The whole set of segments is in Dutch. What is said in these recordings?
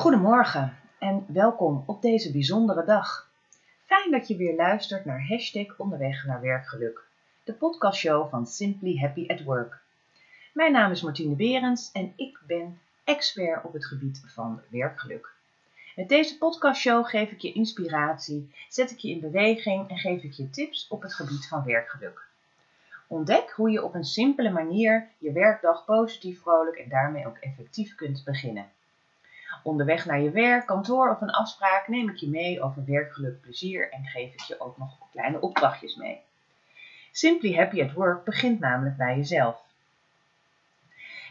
Goedemorgen en welkom op deze bijzondere dag. Fijn dat je weer luistert naar hashtag onderweg naar werkgeluk, de podcastshow van Simply Happy at Work. Mijn naam is Martine Berends en ik ben expert op het gebied van werkgeluk. Met deze podcastshow geef ik je inspiratie, zet ik je in beweging en geef ik je tips op het gebied van werkgeluk. Ontdek hoe je op een simpele manier je werkdag positief, vrolijk en daarmee ook effectief kunt beginnen. Onderweg naar je werk, kantoor of een afspraak neem ik je mee over werkgeluk, plezier en geef ik je ook nog kleine opdrachtjes mee. Simply Happy at Work begint namelijk bij jezelf.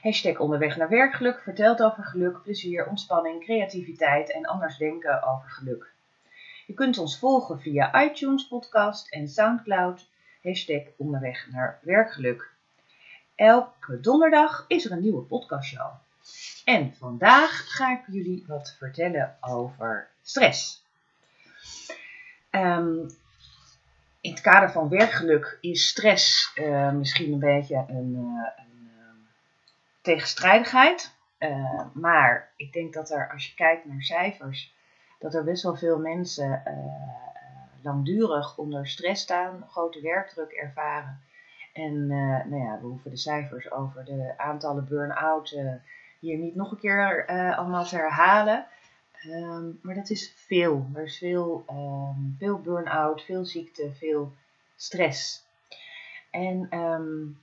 Hashtag onderweg naar werkgeluk vertelt over geluk, plezier, ontspanning, creativiteit en anders denken over geluk. Je kunt ons volgen via iTunes podcast en Soundcloud. Hashtag onderweg naar werkgeluk. Elke donderdag is er een nieuwe podcastshow. En vandaag ga ik jullie wat vertellen over stress. Ehm, in het kader van werkgeluk is stress uh, misschien een beetje een, uh, een uh, tegenstrijdigheid. maar ik denk dat er, als je kijkt naar cijfers, dat er best wel veel mensen langdurig onder stress staan, grote werkdruk ervaren. En nou ja, we hoeven de cijfers over de aantallen burn-out hier niet nog een keer uh, allemaal te herhalen. Um, maar dat is veel. Er is veel, um, veel burn-out, veel ziekte, veel stress. En um,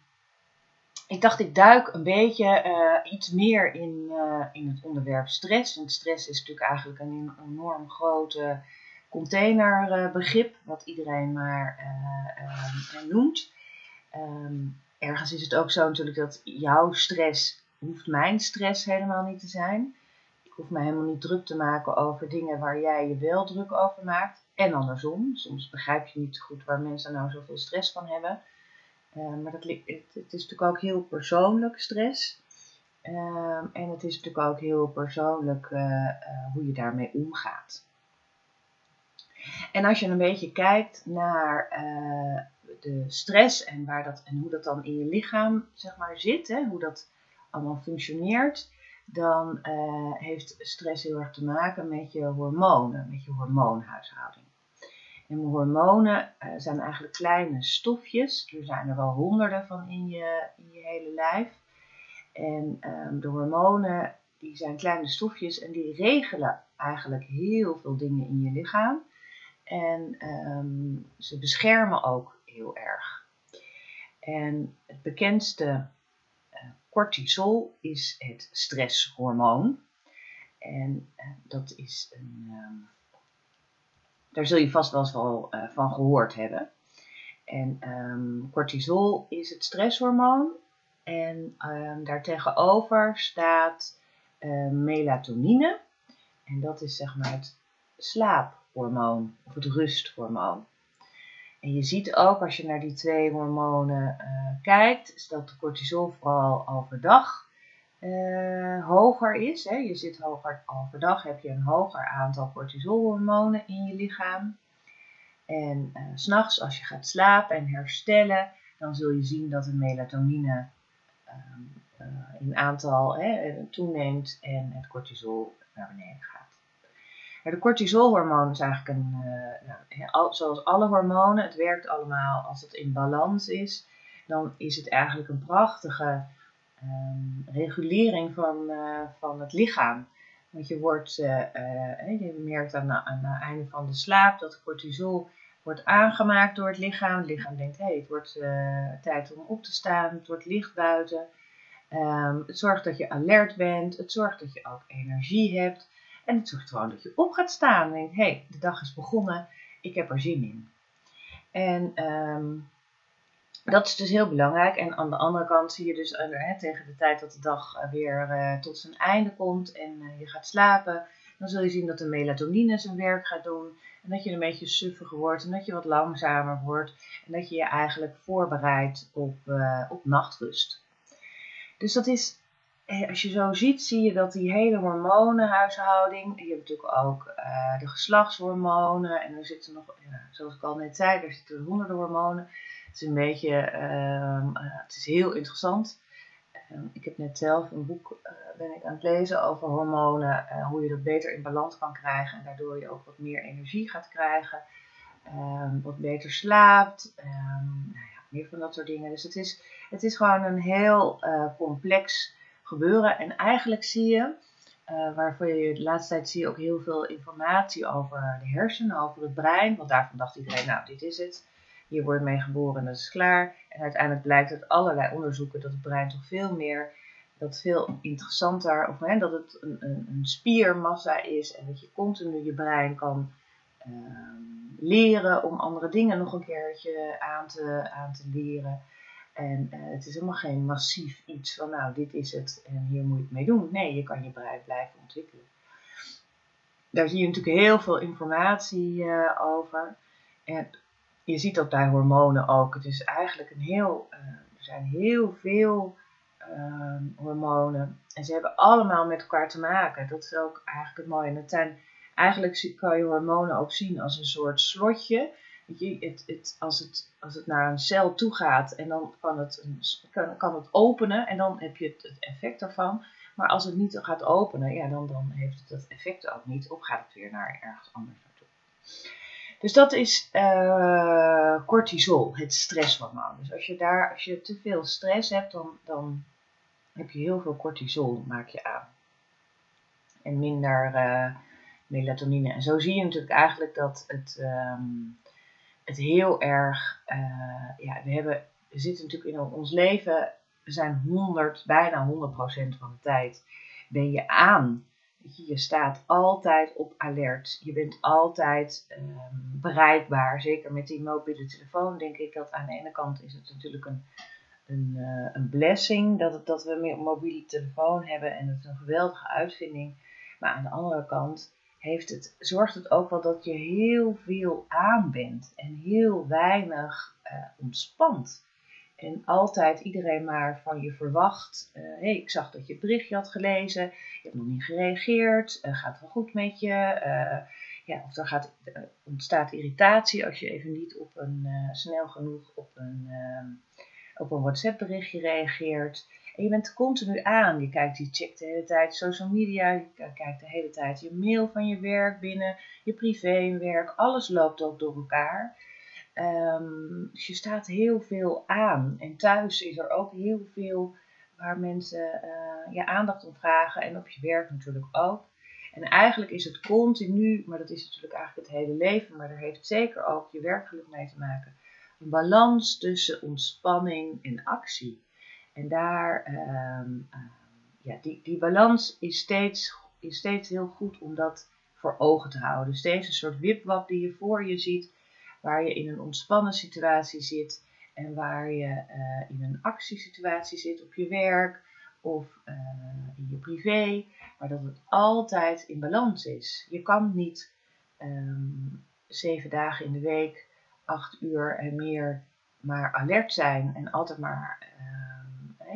ik dacht, ik duik een beetje uh, iets meer in, uh, in het onderwerp stress. Want stress is natuurlijk eigenlijk een enorm grote containerbegrip, wat iedereen maar noemt. ergens is het ook zo natuurlijk dat jouw stress hoeft mijn stress helemaal niet te zijn. Ik hoef me helemaal niet druk te maken over dingen waar jij je wel druk over maakt. En andersom. Soms begrijp je niet goed waar mensen nou zoveel stress van hebben. Uh, maar dat, het, het, is natuurlijk ook heel persoonlijk stress. Uh, en het is natuurlijk ook heel persoonlijk uh, hoe je daarmee omgaat. En als je een beetje kijkt naar de stress en, waar dat, en hoe dat dan in je lichaam zeg maar, zit, hè, hoe dat allemaal functioneert, dan uh, heeft stress heel erg te maken met je hormonen, met je hormoonhuishouding. En hormonen uh, zijn eigenlijk kleine stofjes. Er zijn er wel honderden van in je, in je hele lijf. En um, de hormonen die zijn kleine stofjes en die regelen eigenlijk heel veel dingen in je lichaam. En um, ze beschermen ook heel erg. En het bekendste cortisol is het stresshormoon. En uh, dat is een. Um, daar zul je vast wel eens uh, van gehoord hebben. En um, cortisol is het stresshormoon. En um, daartegenover staat uh, melatonine. En dat is zeg maar het slaaphormoon of het rusthormoon. En je ziet ook als je naar die twee hormonen uh, kijkt, is dat de cortisol vooral overdag uh, hoger is. Hè. Je zit hoger overdag, heb je een hoger aantal cortisolhormonen in je lichaam. En uh, s'nachts als je gaat slapen en herstellen, dan zul je zien dat de melatonine um, in aantal hè, toeneemt en het cortisol naar beneden gaat de cortisolhormoon is eigenlijk een, uh, nou, zoals alle hormonen, het werkt allemaal als het in balans is. Dan is het eigenlijk een prachtige um, regulering van, uh, van het lichaam. Want je, wordt, uh, je merkt aan, aan het einde van de slaap dat cortisol wordt aangemaakt door het lichaam. Het lichaam denkt, hey, het wordt tijd om op te staan, het wordt licht buiten. Um, het zorgt dat je alert bent, het zorgt dat je ook energie hebt. En het zorgt gewoon dat je op gaat staan en denkt, hé, hey, de dag is begonnen, ik heb er zin in. En um, dat is dus heel belangrijk. En aan de andere kant zie je dus uh, hè, tegen de tijd dat de dag uh, weer uh, tot zijn einde komt en je gaat slapen, dan zul je zien dat de melatonine zijn werk gaat doen. En dat je een beetje suffiger wordt en dat je wat langzamer wordt. En dat je je eigenlijk voorbereidt op, op nachtrust. Dus dat is eh, als je zo ziet, zie je dat die hele hormonenhuishouding, je hebt natuurlijk ook uh, de geslachtshormonen en er zitten nog, ja, zoals ik al net zei, er zitten honderden hormonen. Het is een beetje, uh, het is heel interessant. Ehm, ik heb net zelf een boek ben ik aan het lezen over hormonen, hoe je dat beter in balans kan krijgen en daardoor je ook wat meer energie gaat krijgen, um, wat beter slaapt, nou ja, meer van dat soort dingen. Dus het is, het is gewoon een heel complex gebeuren en eigenlijk zie je, waarvoor je de laatste tijd zie je ook heel veel informatie over de hersenen, over het brein, want daarvan dacht iedereen, nou dit is het. Hier wordt mee geboren en dat is klaar. En uiteindelijk blijkt uit allerlei onderzoeken dat het brein toch veel meer, dat veel interessanter, of hè, dat het een, een, een, spiermassa is en dat je continu je brein kan uh, leren om andere dingen nog een keertje aan te, aan te leren. En uh, het is helemaal geen massief iets van, nou, dit is het en hier moet je het mee doen. Nee, je kan je brein blijven ontwikkelen. Daar zie je natuurlijk heel veel informatie uh, over. En je ziet dat bij hormonen ook. Het is eigenlijk een heel, uh, er zijn heel veel uh, hormonen. En ze hebben allemaal met elkaar te maken. Dat is ook eigenlijk het mooie. En zijn, eigenlijk kan je hormonen ook zien als een soort slotje. Het, het, als, het, als het naar een cel toe gaat en dan kan het, kan, het openen en dan heb je het, effect daarvan. Maar als het niet gaat openen, ja, dan, dan heeft het dat effect ook niet. Of gaat het weer naar ergens anders naartoe. Dus dat is uh, cortisol, het stresshormoon. Dus als je, daar, als je te veel stress hebt, dan, dan heb je heel veel cortisol, maak je aan. En minder uh, melatonine. En zo zie je natuurlijk eigenlijk dat het, um, het heel erg, uh, ja, we hebben, we zitten natuurlijk in ons leven, we zijn 100, bijna 100% van de tijd ben je aan je staat altijd op alert. Je bent altijd um, bereikbaar. Zeker met die mobiele telefoon denk ik dat aan de ene kant is het natuurlijk een, een, uh, een blessing dat, het, dat we meer mobiele telefoon hebben en het is een geweldige uitvinding. Maar aan de andere kant heeft het, zorgt het ook wel dat je heel veel aan bent en heel weinig uh, ontspant. En altijd iedereen maar van je verwacht. Hé, uh, hey, ik zag dat je het berichtje had gelezen. Je hebt nog niet gereageerd. Uh, gaat het wel goed met je? Ja, of er gaat, ontstaat irritatie als je even niet op een, snel genoeg op een, op een WhatsApp berichtje reageert. En je bent continu aan. Je kijkt, je checkt de hele tijd social media. Je kijkt de hele tijd je mail van je werk binnen. Je privé werk. Alles loopt ook door elkaar. Um, dus je staat heel veel aan. En thuis is er ook heel veel waar mensen uh, je aandacht om vragen. En op je werk natuurlijk ook. En eigenlijk is het continu, maar dat is natuurlijk eigenlijk het hele leven, maar daar heeft zeker ook je werkgeluk mee te maken. Een balans tussen ontspanning en actie. En daar, um, uh, ja, die, die balans is steeds, is steeds heel goed om dat voor ogen te houden. Steeds een soort wipwap die je voor je ziet waar je in een ontspannen situatie zit en waar je uh, in een actiesituatie zit op je werk of uh, in je privé, maar dat het altijd in balans is. Je kan niet um, zeven dagen in de week, acht uur en meer, maar alert zijn en altijd maar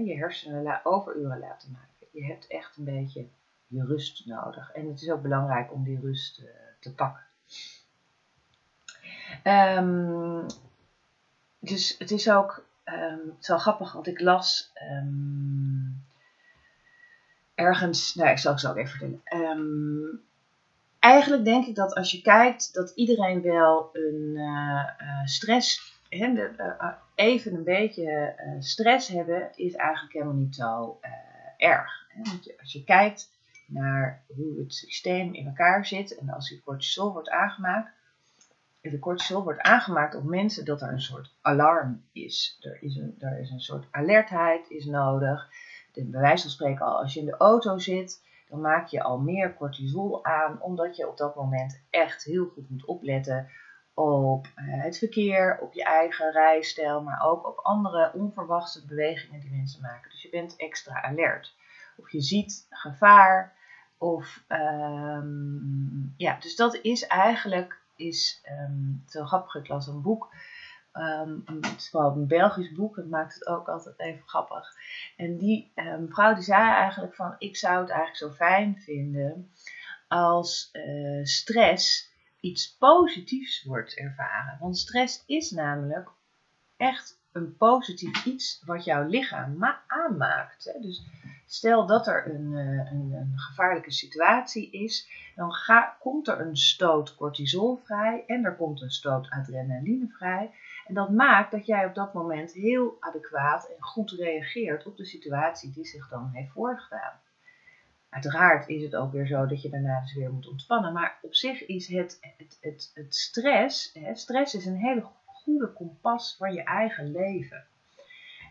je hersenen overuren laten maken. Je hebt echt een beetje je rust nodig. En het is ook belangrijk om die rust uh, te pakken. Um, dus het is ook, um, het is wel grappig, want ik las um, ergens, nou ik zal het zo even vertellen. eigenlijk denk ik dat als je kijkt, dat iedereen wel een uh, uh, stress, he, de, uh, even een beetje stress hebben, is eigenlijk helemaal niet zo erg. Want je, als je kijkt naar hoe het systeem in elkaar zit en als die cortisol wordt aangemaakt, de cortisol wordt aangemaakt op mensen dat er een soort alarm is. Er is een, is een soort alertheid is nodig. De, bij wijze van spreken al, als je in de auto zit, dan maak je al meer cortisol aan, omdat je op dat moment echt heel goed moet opletten op uh, het verkeer, op je eigen rijstijl, maar ook op andere onverwachte bewegingen die mensen maken. Dus je bent extra alert. Of je ziet gevaar, of um, ja, dus dat is eigenlijk is um, zo grappig. Las een boek. Um, het is wel een Belgisch boek. Het maakt het ook altijd even grappig. En die vrouw die zei eigenlijk van... Ik zou het eigenlijk zo fijn vinden als uh, stress iets positiefs wordt ervaren. Want stress is namelijk echt een positief iets wat jouw lichaam aanmaakt. Hè? Dus stel dat er een, eh, een, een gevaarlijke situatie is, dan ga, komt er een stoot cortisol vrij en er komt een stoot adrenaline vrij. En dat maakt dat jij op dat moment heel adequaat en goed reageert op de situatie die zich dan heeft voorgedaan. Uiteraard is het ook weer zo dat je daarna dus weer moet ontspannen. Maar op zich is het, het, het, het stress, hè, stress is een hele goede kompas van je eigen leven.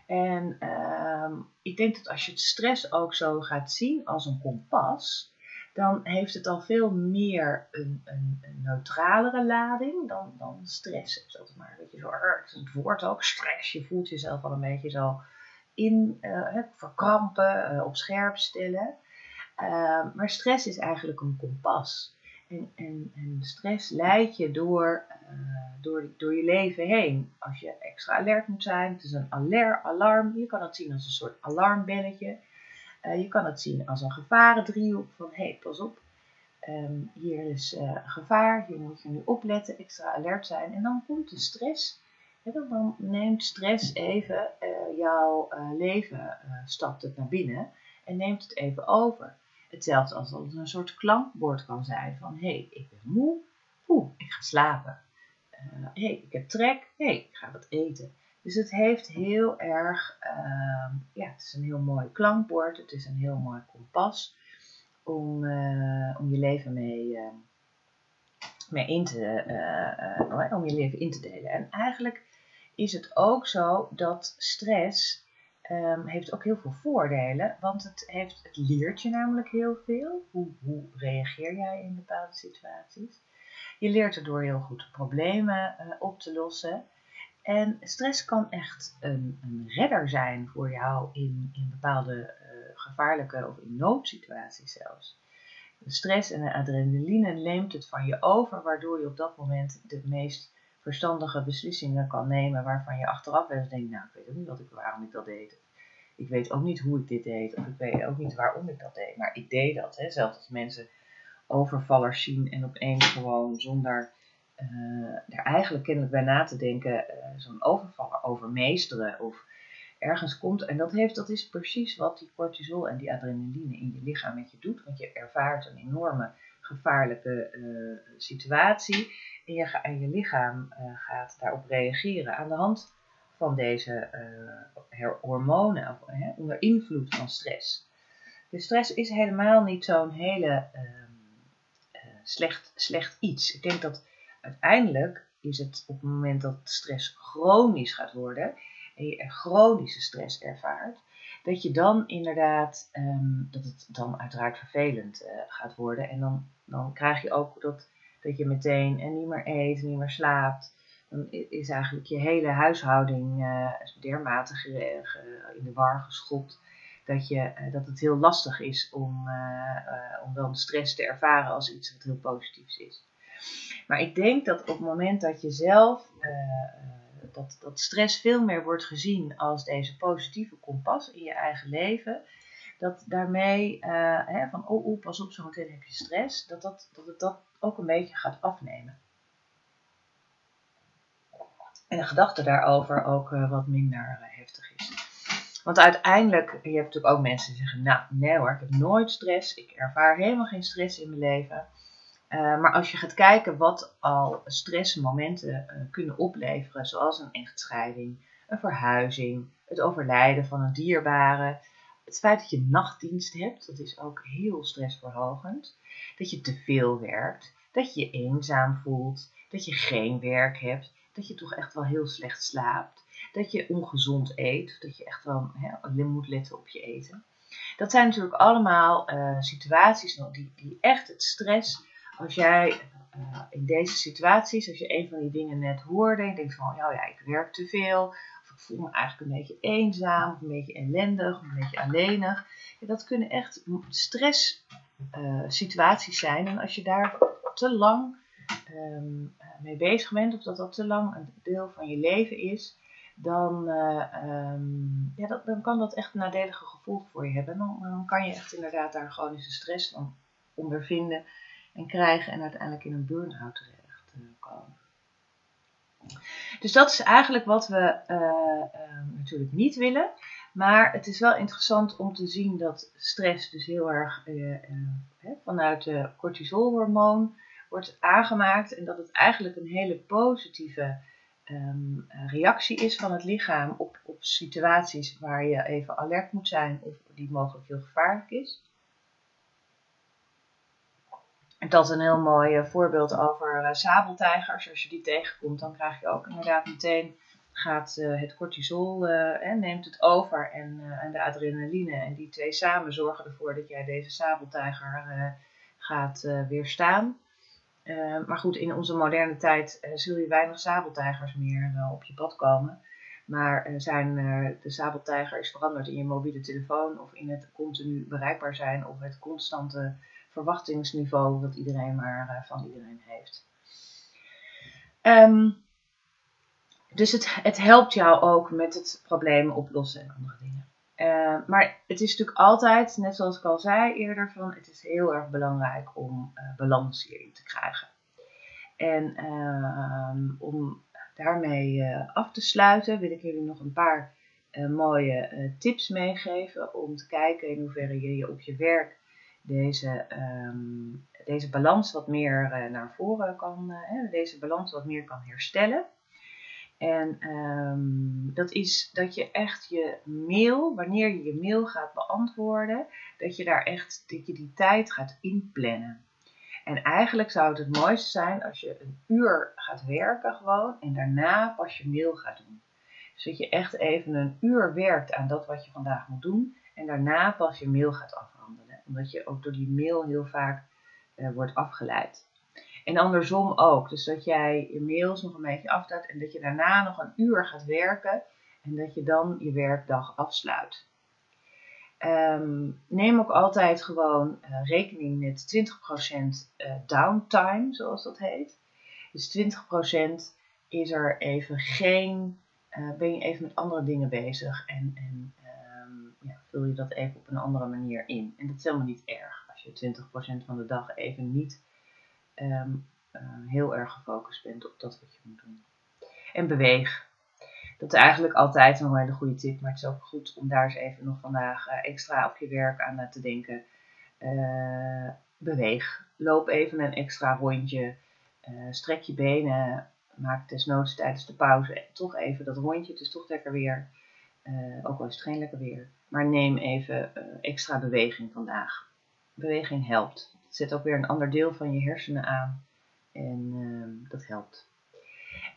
En uh, ik denk dat als je het stress ook zo gaat zien als een kompas, dan heeft het al veel meer een, een, een neutralere lading dan, dan stress. Is maar een beetje zo, het woord ook, stress. Je voelt jezelf al een beetje zo in, uh, verkrampen, uh, op scherp stellen. Uh, maar stress is eigenlijk een kompas. En, en, en stress leidt je door, uh, door, door je leven heen. Als je extra alert moet zijn, het is een alert, alarm. Je kan het zien als een soort alarmbelletje. Uh, je kan het zien als een gevarendriehoek van hé, hey, pas op. Um, hier is uh, gevaar, hier moet je nu opletten, extra alert zijn. En dan komt de stress. En dan neemt stress even jouw leven, stapt het naar binnen en neemt het even over. Hetzelfde als dat het een soort klankbord kan zijn van hé, hey, ik ben moe, oeh, ik ga slapen. Hé, uh, hey, ik heb trek, hé, hey, ik ga wat eten. Dus het heeft heel erg, uh, ja, het is een heel mooi klankbord, het is een heel mooi kompas om, uh, om je leven mee, ehm, mee in te, eh, om je leven in te delen. En eigenlijk is het ook zo dat stress um, heeft ook heel veel voordelen, want het, heeft, het leert je namelijk heel veel. Hoe, hoe reageer jij in bepaalde situaties? Je leert erdoor heel goed problemen uh, op te lossen. En stress kan echt een, een redder zijn voor jou in, in bepaalde uh, gevaarlijke of in noodsituaties zelfs. De stress en de adrenaline neemt het van je over, waardoor je op dat moment de meest verstandige beslissingen kan nemen waarvan je achteraf wel eens denkt, nou ik weet ook niet wat ik, waarom ik dat deed. Ik weet ook niet hoe ik dit deed of ik weet ook niet waarom ik dat deed, maar ik deed dat. Hè. Zelfs als mensen overvallers zien en opeens gewoon zonder uh, er eigenlijk kennelijk bij na te denken uh, zo'n overvaller overmeesteren of ergens komt. En dat, heeft, dat is precies wat die cortisol en die adrenaline in je lichaam met je doet, want je ervaart een enorme gevaarlijke uh, situatie en je, en je lichaam gaat daarop reageren aan de hand van deze uh, hormonen onder invloed van stress. Dus stress is helemaal niet zo'n hele uh, uh, slecht, slecht iets. Ik denk dat uiteindelijk is het op het moment dat stress chronisch gaat worden en je chronische stress ervaart, dat je dan inderdaad, um, dat het dan uiteraard vervelend gaat worden. En dan, dan krijg je ook dat, dat je meteen en niet meer eet, niet meer slaapt dan is eigenlijk je hele huishouding uh, dermate in de war geschopt dat, je, uh, dat het heel lastig is om, uh, om dan stress te ervaren als iets wat heel positiefs is. Maar ik denk dat op het moment dat je zelf, dat, dat stress veel meer wordt gezien als deze positieve kompas in je eigen leven, dat daarmee, hè, van oh, oh pas op, zo meteen heb je stress, dat, dat, dat het dat ook een beetje gaat afnemen. En de gedachte daarover ook uh, wat minder uh, heftig is. Want uiteindelijk, je hebt natuurlijk ook mensen die zeggen, nou nee hoor, ik heb nooit stress, ik ervaar helemaal geen stress in mijn leven. Uh, maar als je gaat kijken wat al stressmomenten kunnen opleveren, zoals een echtscheiding, een verhuizing, het overlijden van een dierbare, het feit dat je nachtdienst hebt, dat is ook heel stressverhogend. Dat je te veel werkt, dat je je eenzaam voelt, dat je geen werk hebt, dat je toch echt wel heel slecht slaapt. Dat je ongezond eet, dat je echt wel hè, moet letten op je eten. Dat zijn natuurlijk allemaal uh, situaties die, die echt het stress, als jij uh, in deze situaties, als je een van die dingen net hoorde, en je denkt van, ja, ja, ik werk te veel, voel me eigenlijk een beetje eenzaam, of een beetje ellendig, of een beetje alleenig. Dat kunnen echt stress uh, situaties zijn. En als je daar te lang um, mee bezig bent, of dat dat te lang een deel van je leven is, dan, uh, um, ja, dan kan dat echt een nadelige gevolg voor je hebben. Dan, kan je echt inderdaad daar chronische stress van ondervinden en krijgen en uiteindelijk in een burn-out terecht uh, komen. Dus dat is eigenlijk wat we natuurlijk niet willen. Maar het is wel interessant om te zien dat stress dus heel erg vanuit de cortisolhormoon wordt aangemaakt en dat het eigenlijk een hele positieve um, reactie is van het lichaam op, op situaties waar je even alert moet zijn of die mogelijk heel gevaarlijk is. Dat is een heel mooi eh, voorbeeld over uh, sabeltijgers. Als je die tegenkomt, dan krijg je ook inderdaad meteen gaat uh, het cortisol neemt het over en, en de adrenaline. En die twee samen zorgen ervoor dat jij deze sabeltijger gaat weerstaan. Maar goed, in onze moderne tijd zul je weinig sabeltijgers meer op je pad komen. Maar zijn, de sabeltijger is veranderd in je mobiele telefoon of in het continu bereikbaar zijn of het constante verwachtingsniveau dat iedereen maar van iedereen heeft. Um, dus het, het helpt jou ook met het probleem oplossen en andere dingen. Uh, maar het is natuurlijk altijd, net zoals ik al zei eerder, van het is heel erg belangrijk om uh, balans hierin te krijgen. En uh, om daarmee eh, af te sluiten, wil ik jullie nog een paar mooie tips meegeven om te kijken in hoeverre je, je op je werk deze, um, deze balans wat meer naar voren kan, deze balans wat meer kan herstellen. En um, dat is dat je echt je mail, wanneer je je mail gaat beantwoorden, dat je daar echt dat je die tijd gaat inplannen. En eigenlijk zou het het mooiste zijn als je een uur gaat werken gewoon en daarna pas je mail gaat doen. Dus dat je echt even een uur werkt aan dat wat je vandaag moet doen en daarna pas je mail gaat afhandelen. Omdat je ook door die mail heel vaak uh, wordt afgeleid. En andersom ook. Dus dat jij je mails nog een beetje afstaat en dat je daarna nog een uur gaat werken en dat je dan je werkdag afsluit. Um, neem ook altijd gewoon uh, rekening met 20% uh, downtime, zoals dat heet. Dus 20% is er even geen, ben je even met andere dingen bezig en, en vul je dat even op een andere manier in. En dat is helemaal niet erg als je 20% van de dag even niet um, uh, heel erg gefocust bent op dat wat je moet doen. En beweeg. Dat is eigenlijk altijd een hele goede tip, maar het is ook goed om daar eens even nog vandaag uh, extra op je werk aan uh, te denken. beweeg. Loop even een extra rondje. strek je benen. Maak desnoods tijdens de pauze toch even dat rondje. Het is toch lekker weer. ook al is het geen lekker weer. Maar neem even extra beweging vandaag. Beweging helpt. Het zet ook weer een ander deel van je hersenen aan. En uh, dat helpt.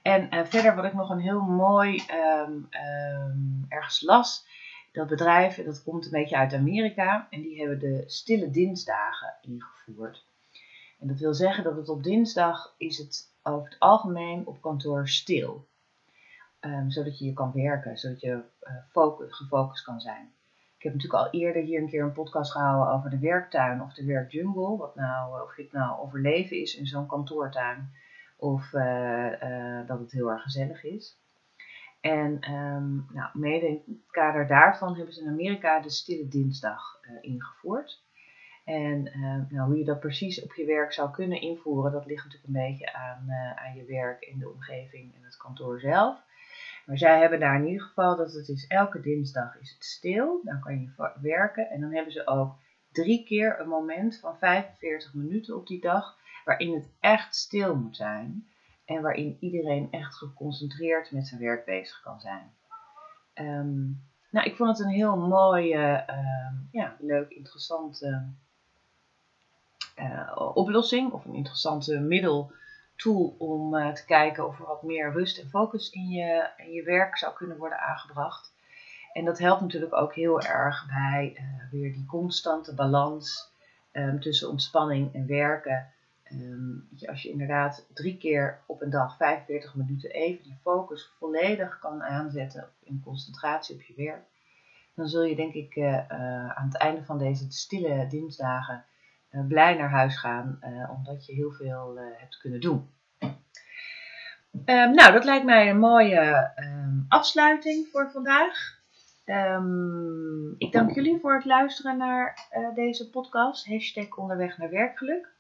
En uh, verder wat ik nog een heel mooi um, um, ergens las. Dat bedrijf, dat komt een beetje uit Amerika. En die hebben de stille dinsdagen ingevoerd. En dat wil zeggen dat het op dinsdag is het over het algemeen op kantoor stil. Um, zodat je je kan werken, zodat je focus, gefocust kan zijn. Ik heb natuurlijk al eerder hier een keer een podcast gehouden over de werktuin of de werkjungle. Wat nou, of het nou overleven is in zo'n kantoortuin of uh, uh, dat het heel erg gezellig is. En um, nou, mede in het kader daarvan hebben ze in Amerika de stille dinsdag ingevoerd. En nou, hoe je dat precies op je werk zou kunnen invoeren, dat ligt natuurlijk een beetje aan, aan je werk en de omgeving en het kantoor zelf. Maar zij hebben daar in ieder geval dat het is elke dinsdag is het stil. Dan kan je werken. En dan hebben ze ook drie keer een moment van 45 minuten op die dag. Waarin het echt stil moet zijn. En waarin iedereen echt geconcentreerd met zijn werk bezig kan zijn. Um, nou, ik vond het een heel mooie, uh, ja, leuk, interessante uh, oplossing. Of een interessante middel tool om uh, te kijken of er wat meer rust en focus in je, in je werk zou kunnen worden aangebracht. En dat helpt natuurlijk ook heel erg bij uh, weer die constante balans um, tussen ontspanning en werken. Je, als je inderdaad drie keer op een dag 45 minuten even die focus volledig kan aanzetten in concentratie op je werk, dan zul je denk ik uh, aan het einde van deze stille dinsdagen blij naar huis gaan, uh, omdat je heel veel uh, hebt kunnen doen. Um, nou, dat lijkt mij een mooie um, afsluiting voor vandaag. Um, ik dank jullie voor het luisteren naar deze podcast. Hashtag onderweg naar werkgeluk.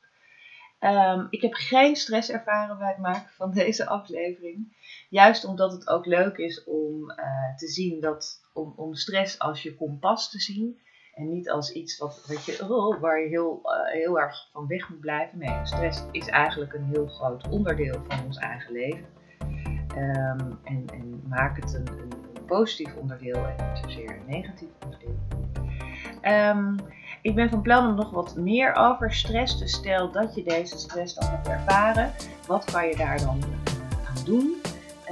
Ehm, ik heb geen stress ervaren bij het maken van deze aflevering. Juist omdat het ook leuk is om eh, te zien dat, om, om stress als je kompas te zien. En niet als iets wat, wat je, oh, waar je heel, uh, heel erg van weg moet blijven. Nee, stress is eigenlijk een heel groot onderdeel van ons eigen leven. Ehm, en, en maak het een, een, positief onderdeel en niet zozeer een negatief onderdeel. Um, ik ben van plan om nog wat meer over stress. Dus stel dat je deze stress dan hebt ervaren, wat kan je daar dan uh, aan doen?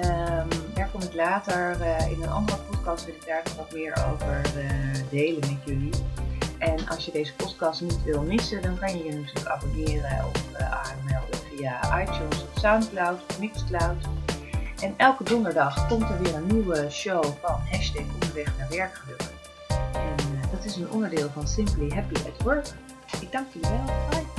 Um, daar kom ik later uh, in een andere podcast wil ik daar wat meer over uh, delen met jullie. En als je deze podcast niet wil missen, dan kan je je natuurlijk abonneren of aanmelden via iTunes of Soundcloud of Mixcloud. En elke donderdag komt er weer een nieuwe show van hashtag onderweg naar. En dat is een onderdeel van Simply Happy at Work. Ik dank jullie wel. Bye.